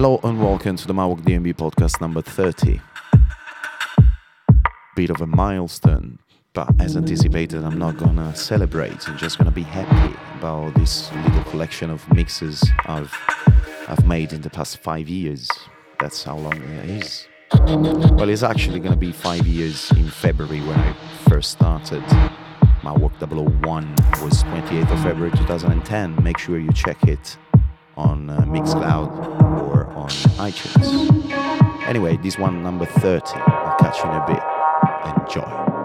Hello and welcome to the Mawok DNB podcast number 30. Bit of a milestone, but as anticipated, I'm not gonna celebrate. I'm just gonna be happy about this little collection of mixes I've I've made in the past five years. That's how long it is. Well, it's actually gonna be five years in February when I first started. Mawok 001 was 28th of February 2010. Make sure you check it on uh, Mixcloud on iTunes. Anyway, this one number 30. I'll catch you in a bit. Enjoy.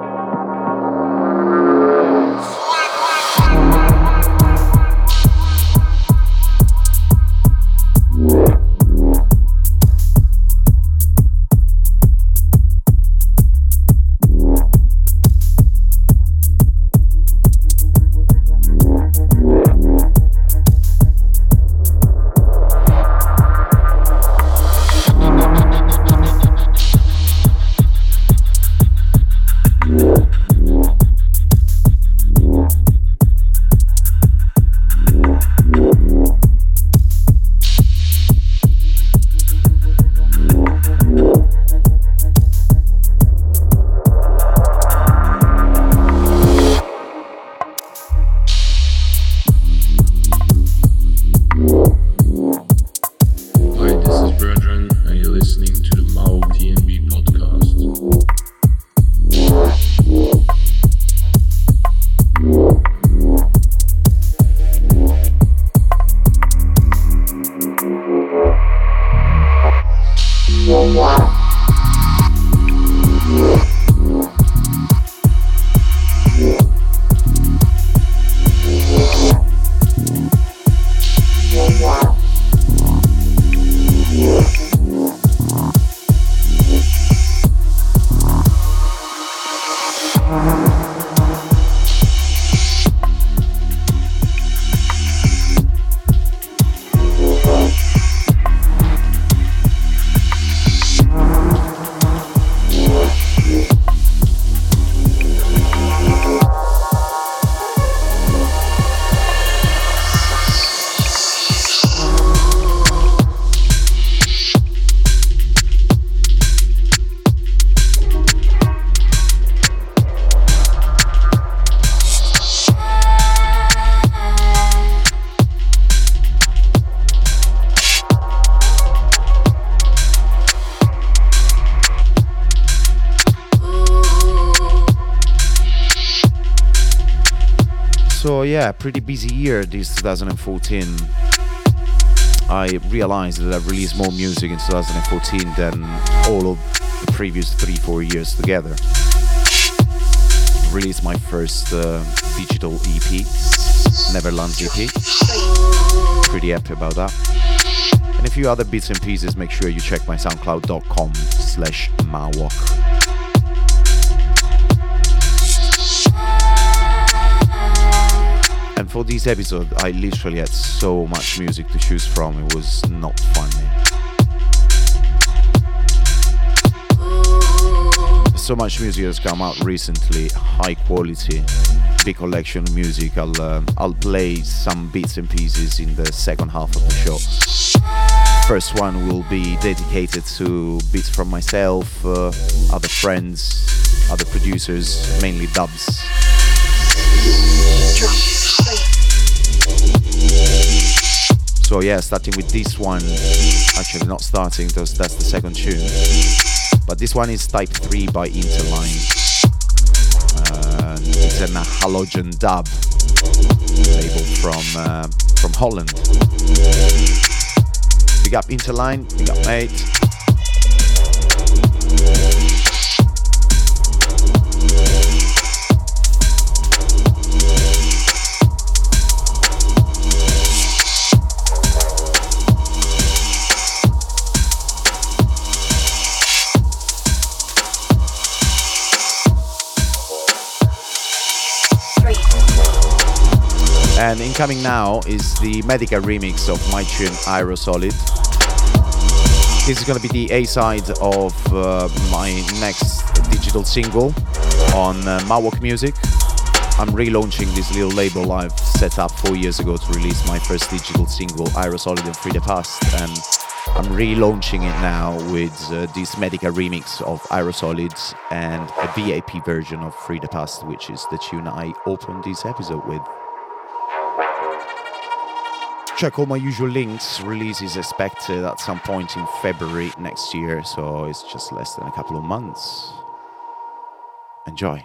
Yeah, pretty busy year this 2014. I realized that I've released more music in 2014 than all of the previous three, four years together. Released my first uh, digital EP, Neverland EP. Pretty happy about that. And a few other bits and pieces. Make sure you check my SoundCloud.com slash Mawok. For this episode, I literally had so much music to choose from, it was not funny. So much music has come out recently, high quality, big collection of music. I'll, uh, I'll play some bits and pieces in the second half of the show. First one will be dedicated to bits from myself, uh, other friends, other producers, mainly dubs. So yeah, starting with this one. Actually, not starting. That's that's the second tune. But this one is Type 3 by Interline. Uh, it's an halogen dub label from uh, from Holland. Big up Interline. Big up mate. And incoming now is the Medica remix of my tune Aerosolid. This is going to be the A side of uh, my next digital single on uh, Mawok Music. I'm relaunching this little label I've set up four years ago to release my first digital single, Aerosolid and Free the Past. And I'm relaunching it now with uh, this Medica remix of Aerosolids and a VIP version of Free the Past, which is the tune I opened this episode with. Check all my usual links. Release is expected at some point in February next year, so it's just less than a couple of months. Enjoy.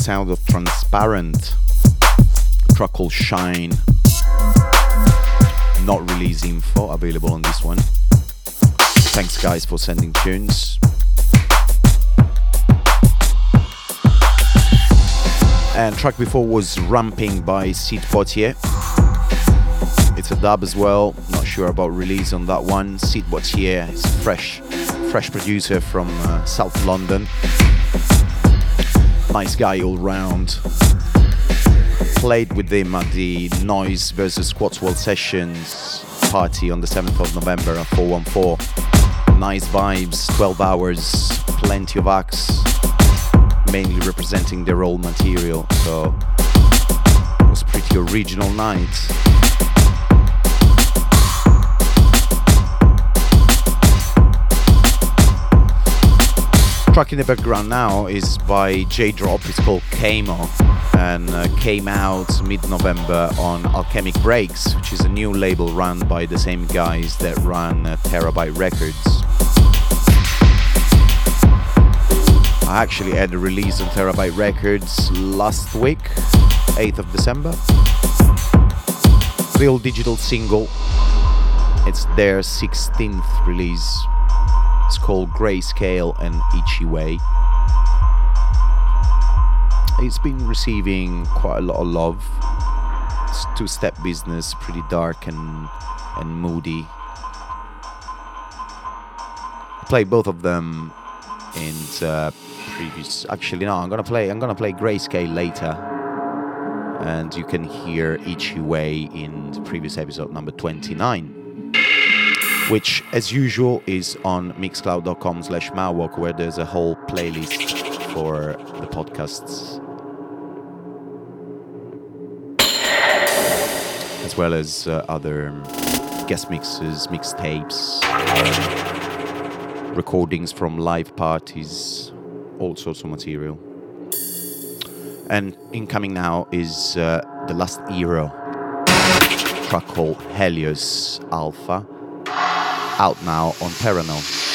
The sound of transparent. Track called Shine. Not release info available on this one. Thanks, guys, for sending tunes. And track before was Ramping by Sid Poitier. It's a dub as well. Not sure about release on that one. Sid Poitier is fresh, fresh producer from uh, South London. Nice guy all round. Played with him at the Noise versus World Sessions party on the 7th of November at 414. Nice vibes, 12 hours, plenty of acts, mainly representing their old material. So it was pretty original night. Track in the background now is by J Drop. It's called Camo and uh, came out mid November on Alchemic Breaks, which is a new label run by the same guys that run uh, Terabyte Records. I actually had a release on Terabyte Records last week, 8th of December. Real digital single. It's their 16th release. It's called Grayscale and Itchy Way. It's been receiving quite a lot of love. It's two-step business, pretty dark and and moody. I played both of them in uh, previous. Actually, no, I'm gonna play. I'm gonna play Grayscale later, and you can hear Itchy Way in the previous episode number 29 which as usual is on mixcloud.com slash mawok where there's a whole playlist for the podcasts as well as uh, other guest mixes mixtapes recordings from live parties all sorts of material. And incoming now is uh, the last era track called helios alpha out now on Terranol.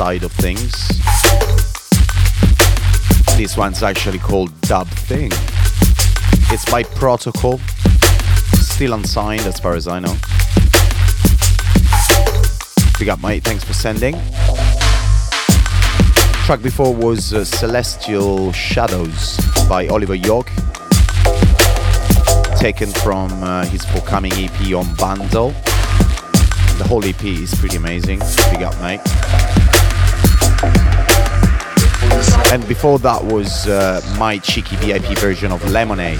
Side of things. This one's actually called Dub Thing. It's by Protocol, still unsigned as far as I know. Big up, mate. Thanks for sending. Track before was uh, Celestial Shadows by Oliver York, taken from uh, his forthcoming EP on Bundle. The whole EP is pretty amazing. Big up, mate. And before that was uh, my cheeky VIP version of Lemonade.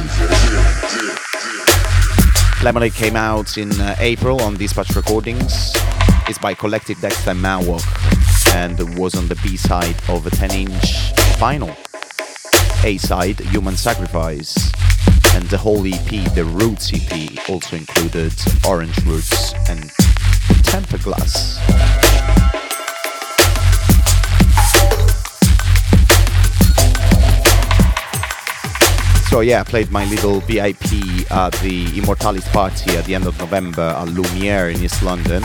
Lemonade came out in uh, April on Dispatch Recordings. It's by Collective Dexter Manwalk and was on the B side of a 10 inch vinyl. A side, Human Sacrifice. And the whole EP, the Roots EP, also included Orange Roots and Temper Glass. So yeah, I played my little VIP at the Immortalis party at the end of November at Lumiere in East London.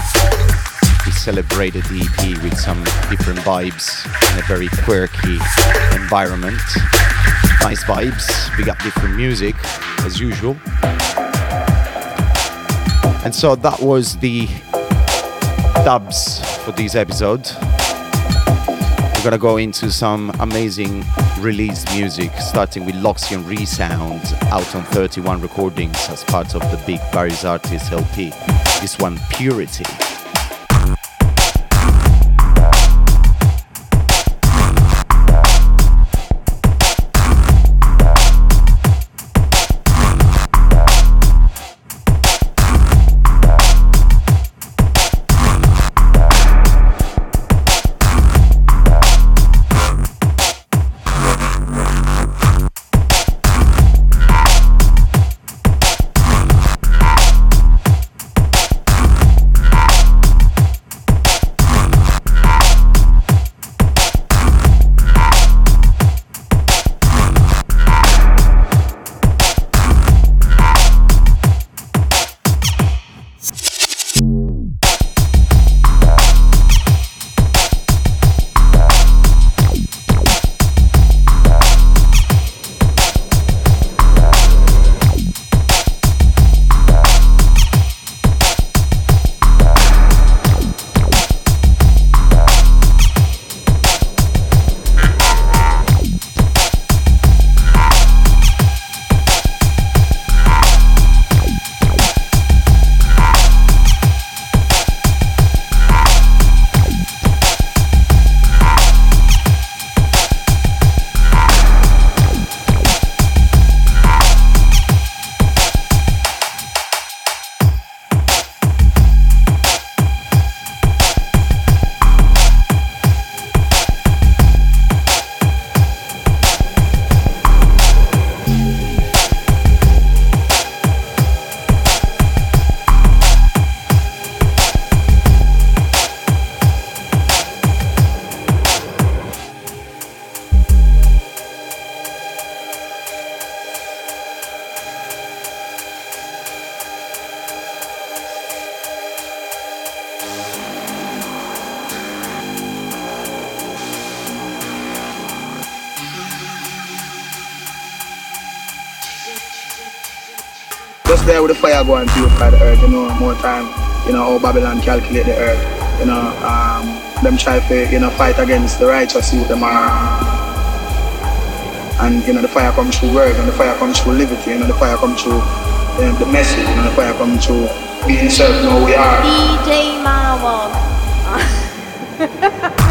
We celebrated the EP with some different vibes in a very quirky environment. Nice vibes, we got different music as usual. And so that was the dubs for this episode. We're gonna go into some amazing released music, starting with Loxian Resound, out on 31 recordings as part of the big Paris Artists LP. This one, Purity. With the fire go and purify the earth, you know, more time, you know, how Babylon calculate the earth, you know, um, them try to, you know, fight against the righteous youth, them are, and, you know, the fire comes through word, and the fire comes through liberty, you know, the fire comes through you know, the message, you know, the fire comes through being self, know, we are. DJ Mawok.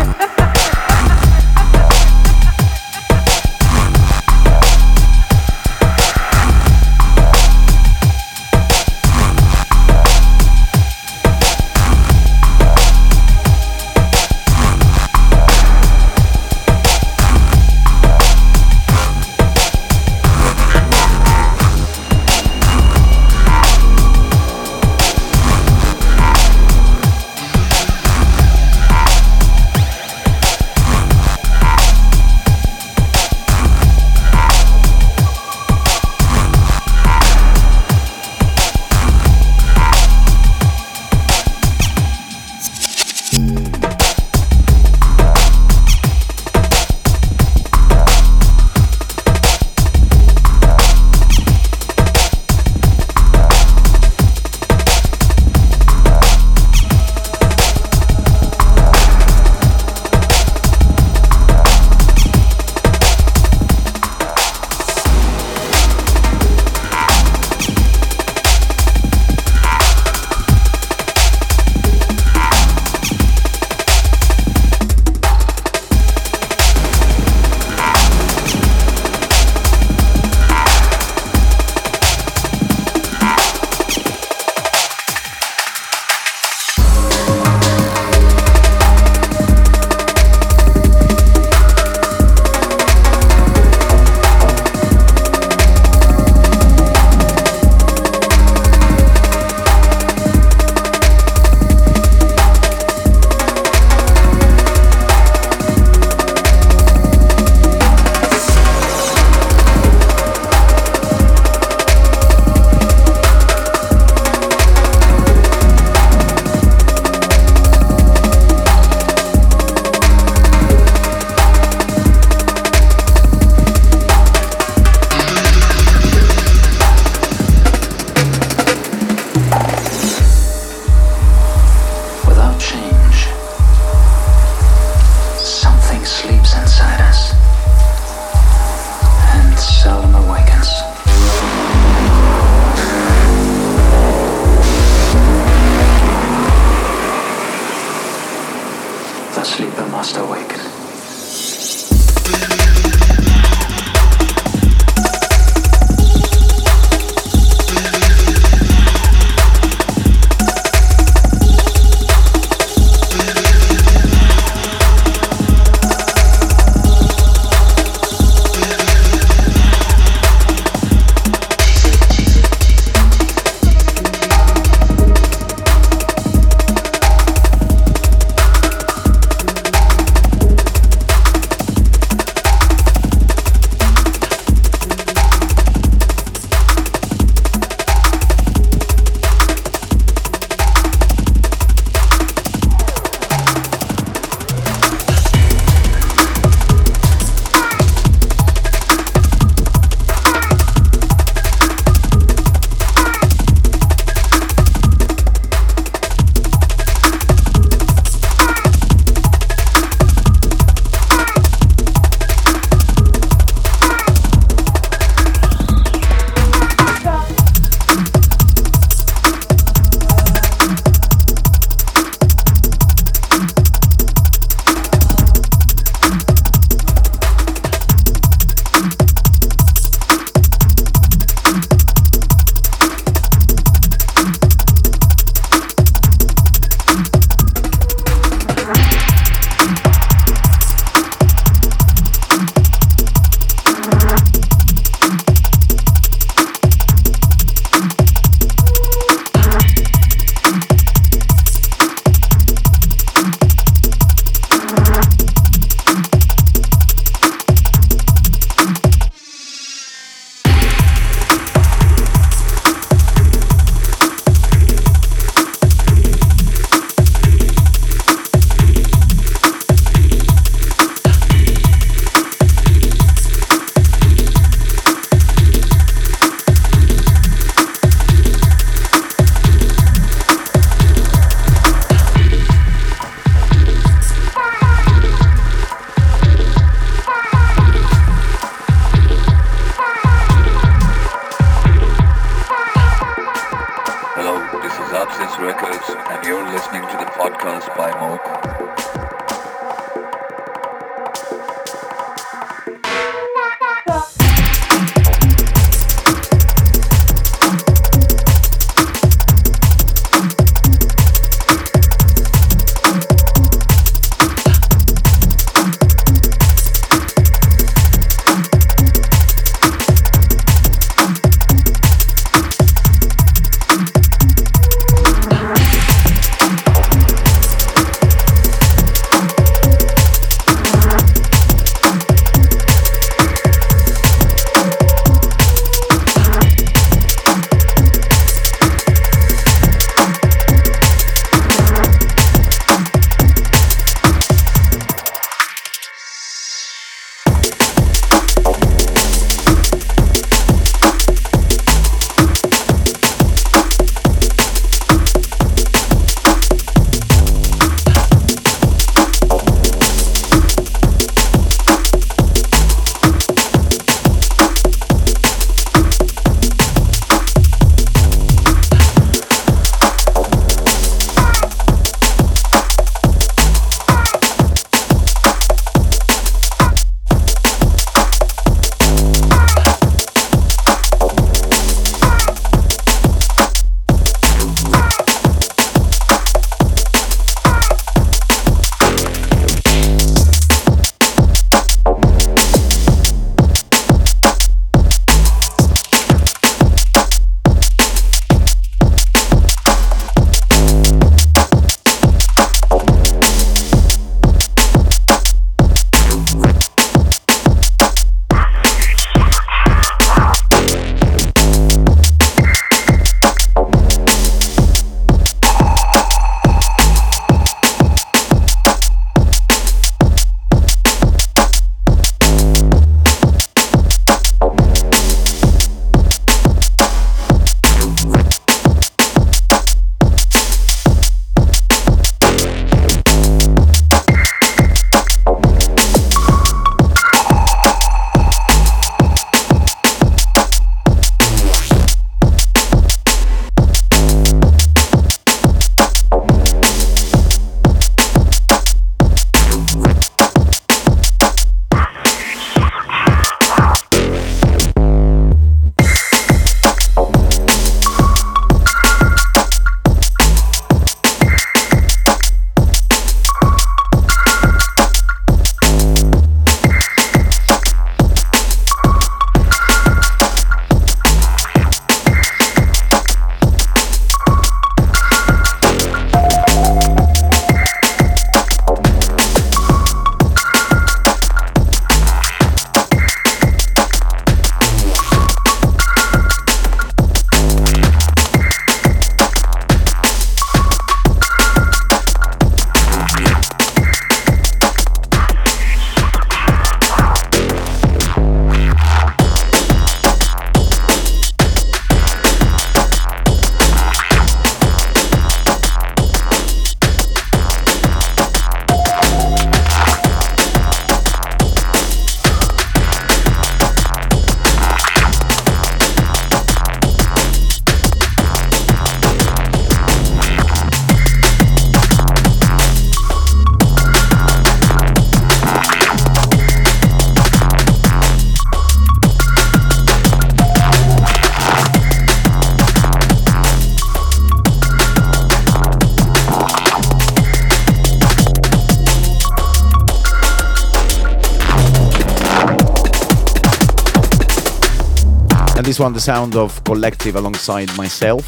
this one, the sound of Collective alongside myself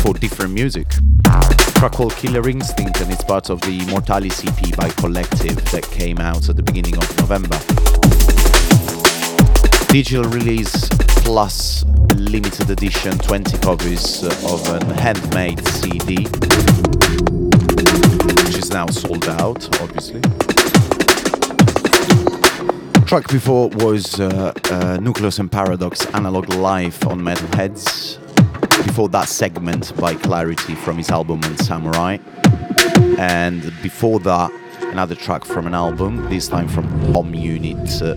for different music. Track called Killer Instinct, and it's part of the Mortalis EP by Collective that came out at the beginning of November. Digital release plus limited edition 20 copies of an handmade CD, which is now sold out, obviously. Track before was uh, uh, Nucleus and Paradox Analog Life on Metalheadz. Before that segment by Clarity from his album on Samurai. And before that, another track from an album, this time from Home Unit, uh,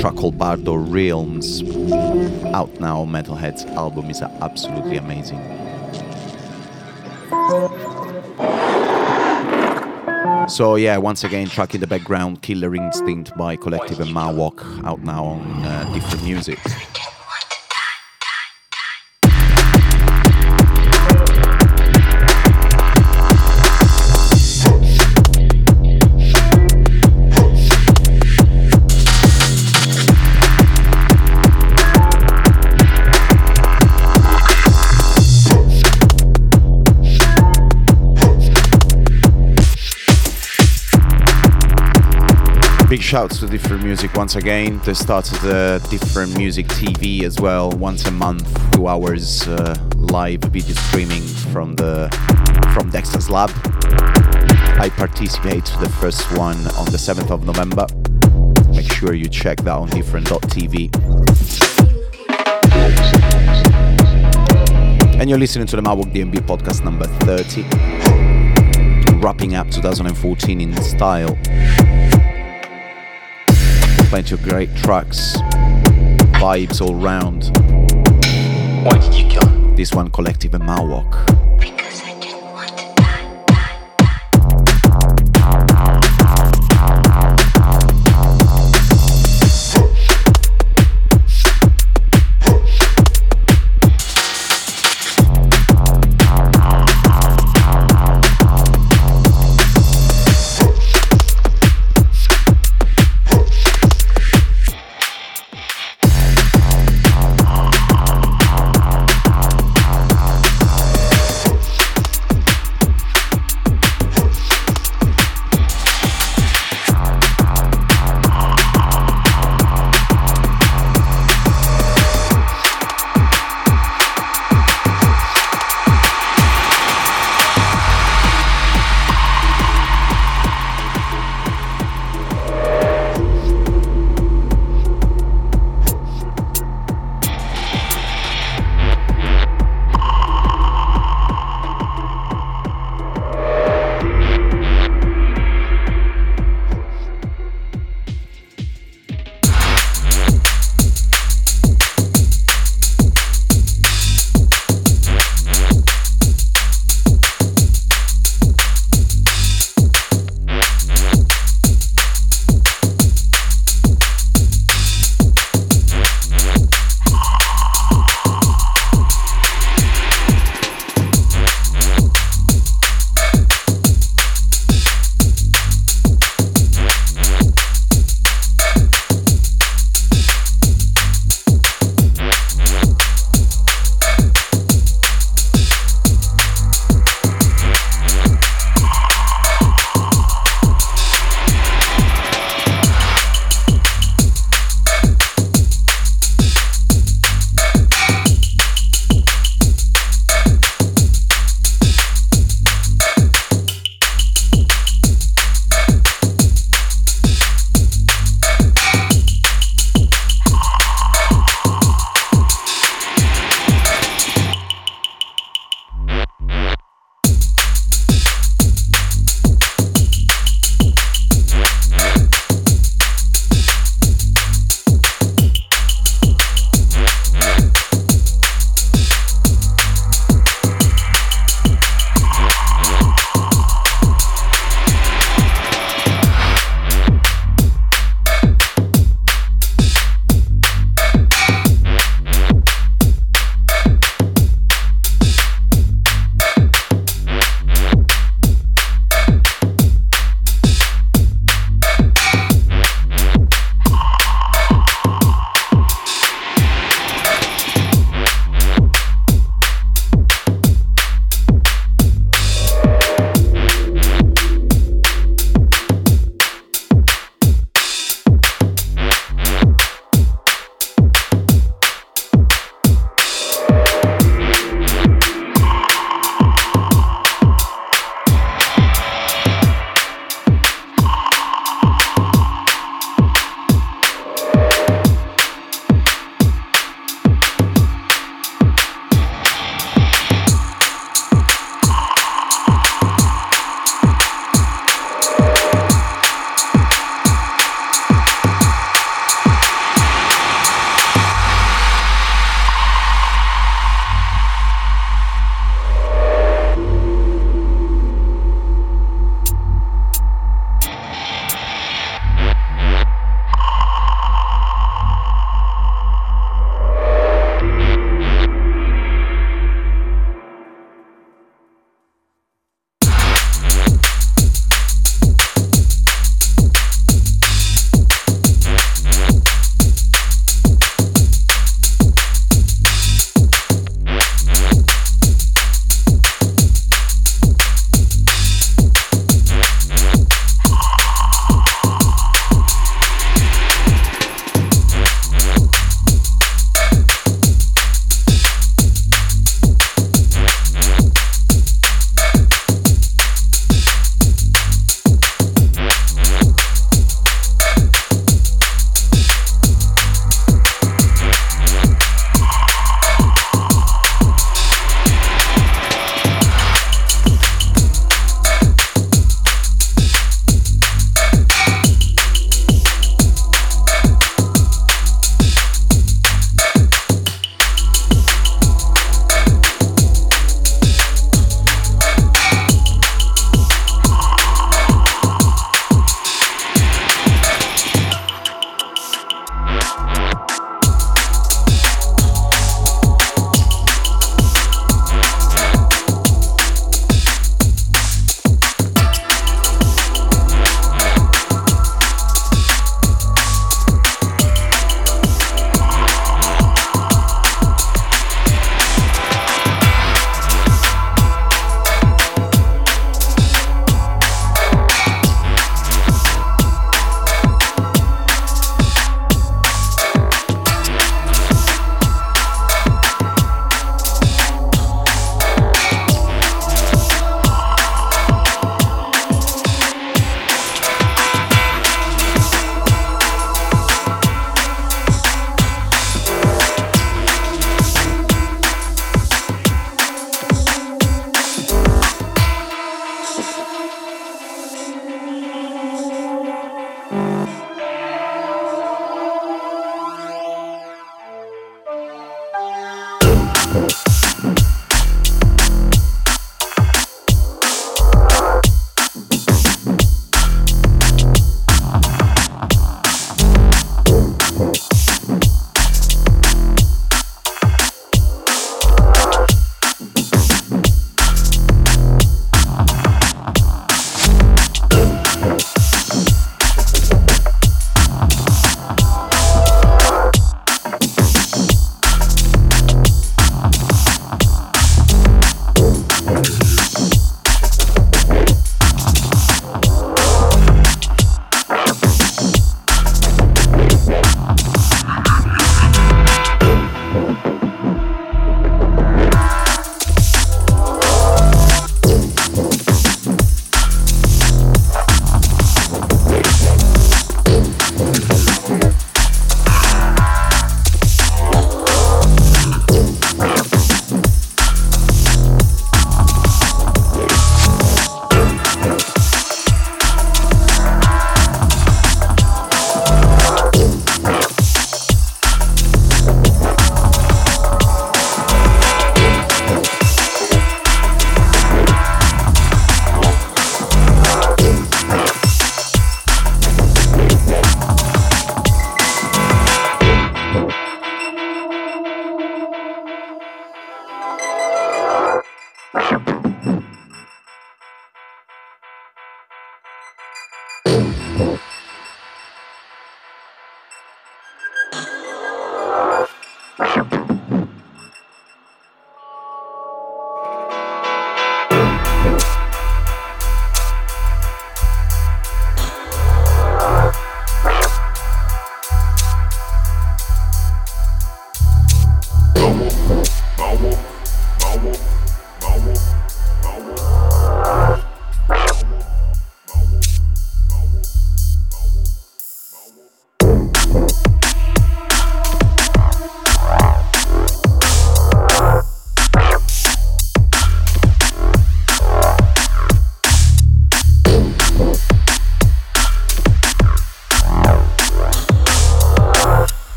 track called Bardo Realms. Out now, Metalheadz album is absolutely amazing. So yeah, once again, track in the background, Killer Instinct by Collective and Mawok, out now on uh, different music. Shouts to Different Music once again. They started a Different Music TV as well, once a month, two hours uh, live video streaming from the from Dexter's Lab. I participate to the first one on the 7th of November. Make sure you check that on different.tv. And you're listening to the Mawok DNB podcast number 30. Wrapping up 2014 in style plenty of great tracks, vibes all round. Why did you kill him? This one, Collective and Mawok.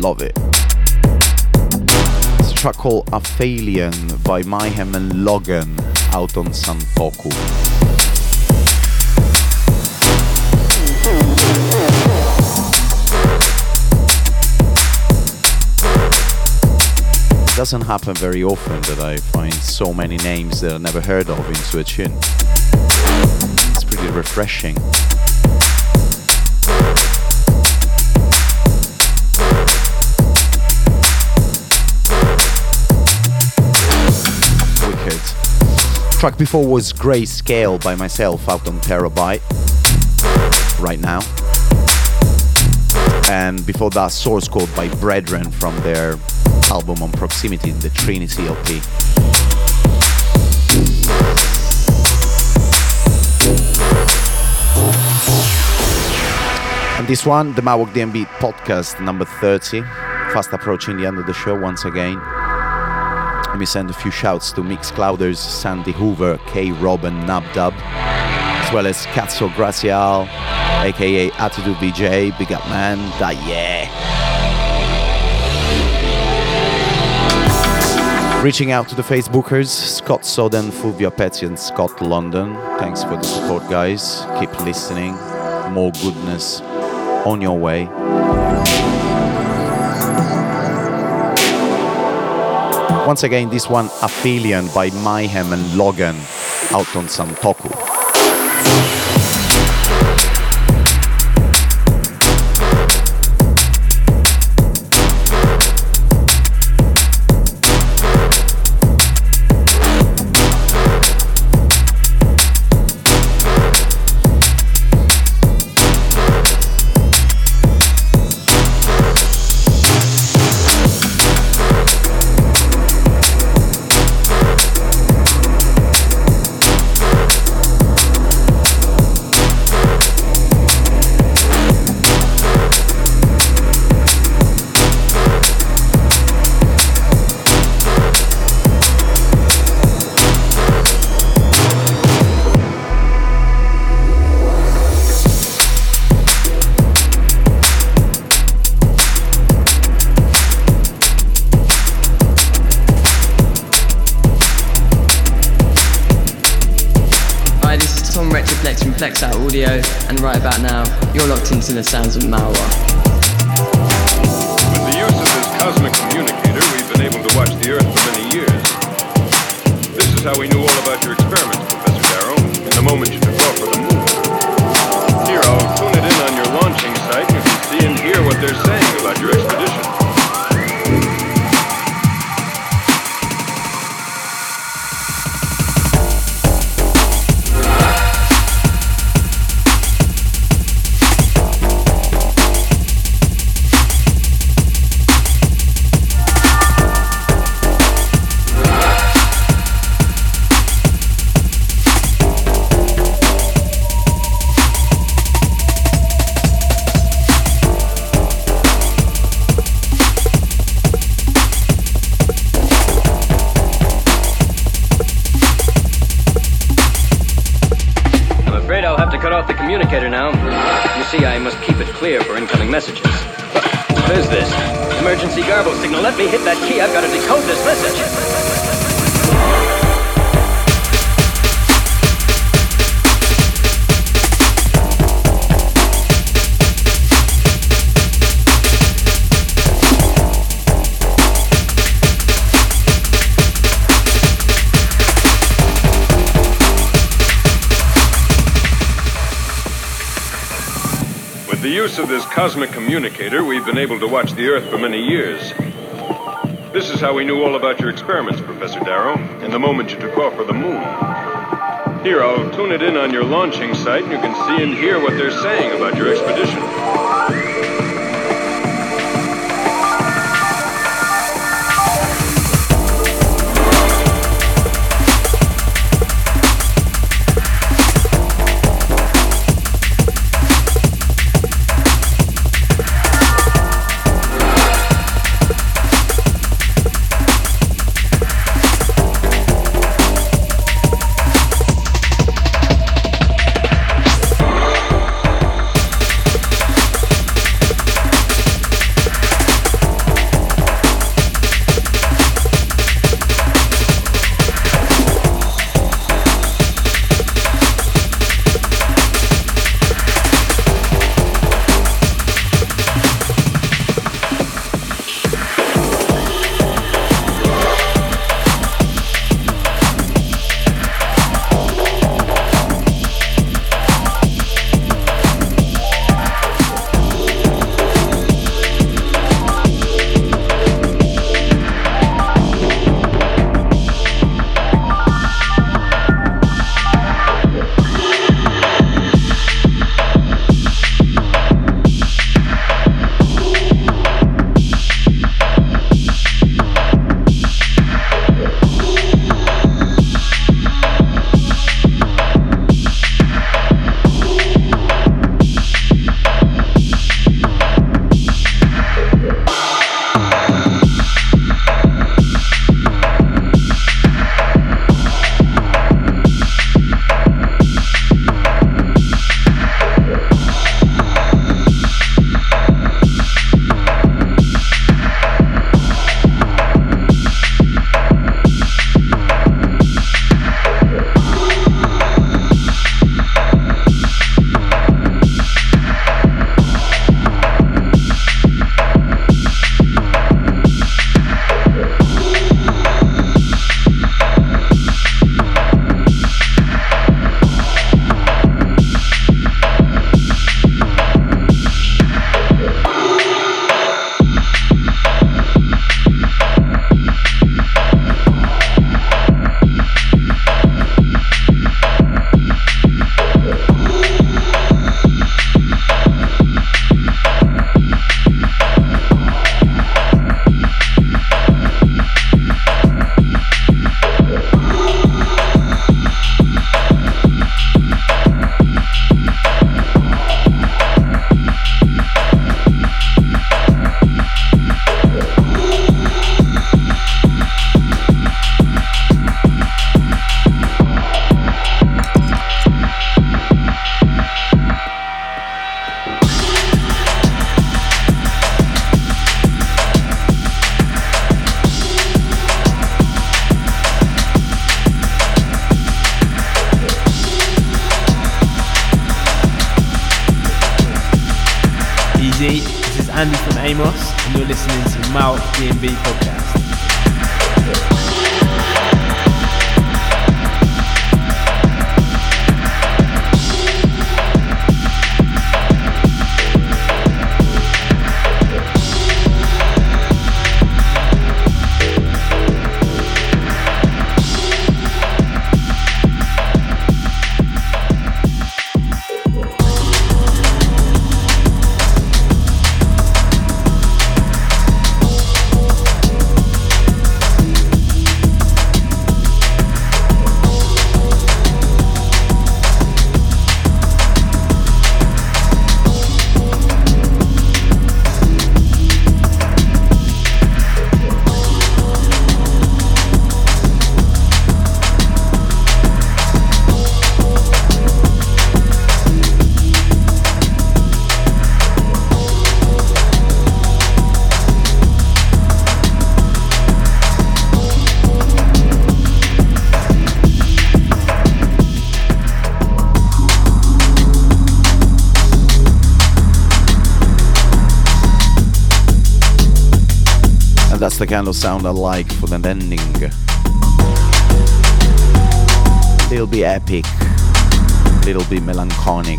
Love it. It's a track called Aphelion by Mayhem and Logan out on Santoku. It doesn't happen very often that I find so many names that I never heard of into a tune. It's pretty refreshing. Track before was Grayscale by myself out on Terabyte right now. And before that, Source Code by Brethren from their album on Proximity, the Trinity LP. And this one, the Mawok DNB podcast number 30, fast approaching the end of the show once again. Let me send a few shouts to Mix Clouders, Sandy Hoover, K. Robin, Nabdub, as well as Katso Gracial, aka Attitude VJ, Big Up Man, da yeah. Reaching out to the Facebookers, Scott Soden, Fulvia Petty, and Scott London. Thanks for the support, guys. Keep listening. More goodness on your way. Once again, this one Aphelion by Mayhem and Logan out on Santoku. Communicator now. You see, I must keep it clear for incoming messages. What is this? Emergency garble signal. Let me hit that key. I've got to decode this message. Use of this cosmic communicator, we've been able to watch the Earth for many years. This is how we knew all about your experiments, Professor Darrow, in the moment you took off for the moon. Here, I'll tune it in on your launching site, and you can see and hear what they're saying about your expedition. To Mouth kind of sound I like for the ending. Little bit epic, little bit melancholic.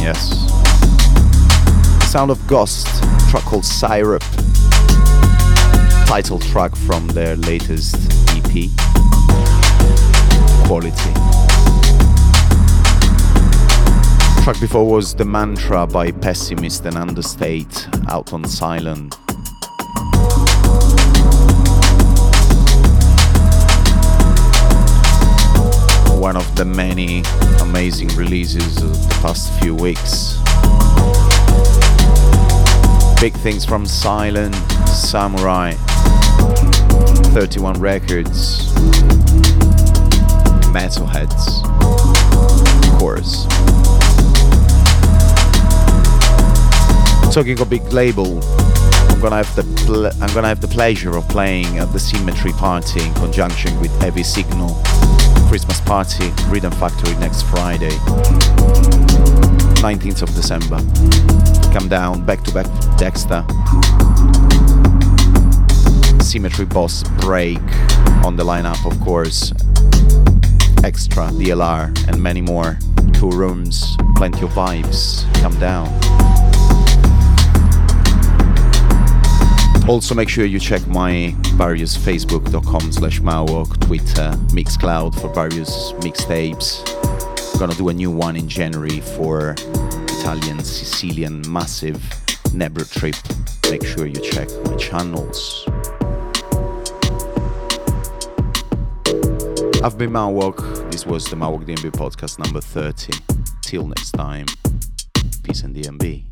Yes. The sound of Ghost, track called Syrup. Title track from their latest EP. Quality. Track before was The Mantra by Pessimist and Understate out on Silent. One of the many amazing releases of the past few weeks. Big things from Silent, Samurai, 31 Records, Metalheadz, of course. Talking a big label, I'm gonna have the ple- I'm gonna have the pleasure of playing at the Symmetry Party in conjunction with Heavy Signal Christmas Party Rhythm Factory next Friday, 19th of December. Come down back to back Dexter. Symmetry Boss Break on the lineup, of course. Extra, DLR, and many more. Two rooms, plenty of vibes. Come down. Also make sure you check my various facebook.com slash Mawok, Twitter, Mixcloud for various mixtapes. I'm gonna do a new one in January for Italian, Sicilian, massive Nebra trip. Make sure you check my channels. I've been Mawok. This was the Mawok DNB podcast number 30. Till next time, peace and DNB.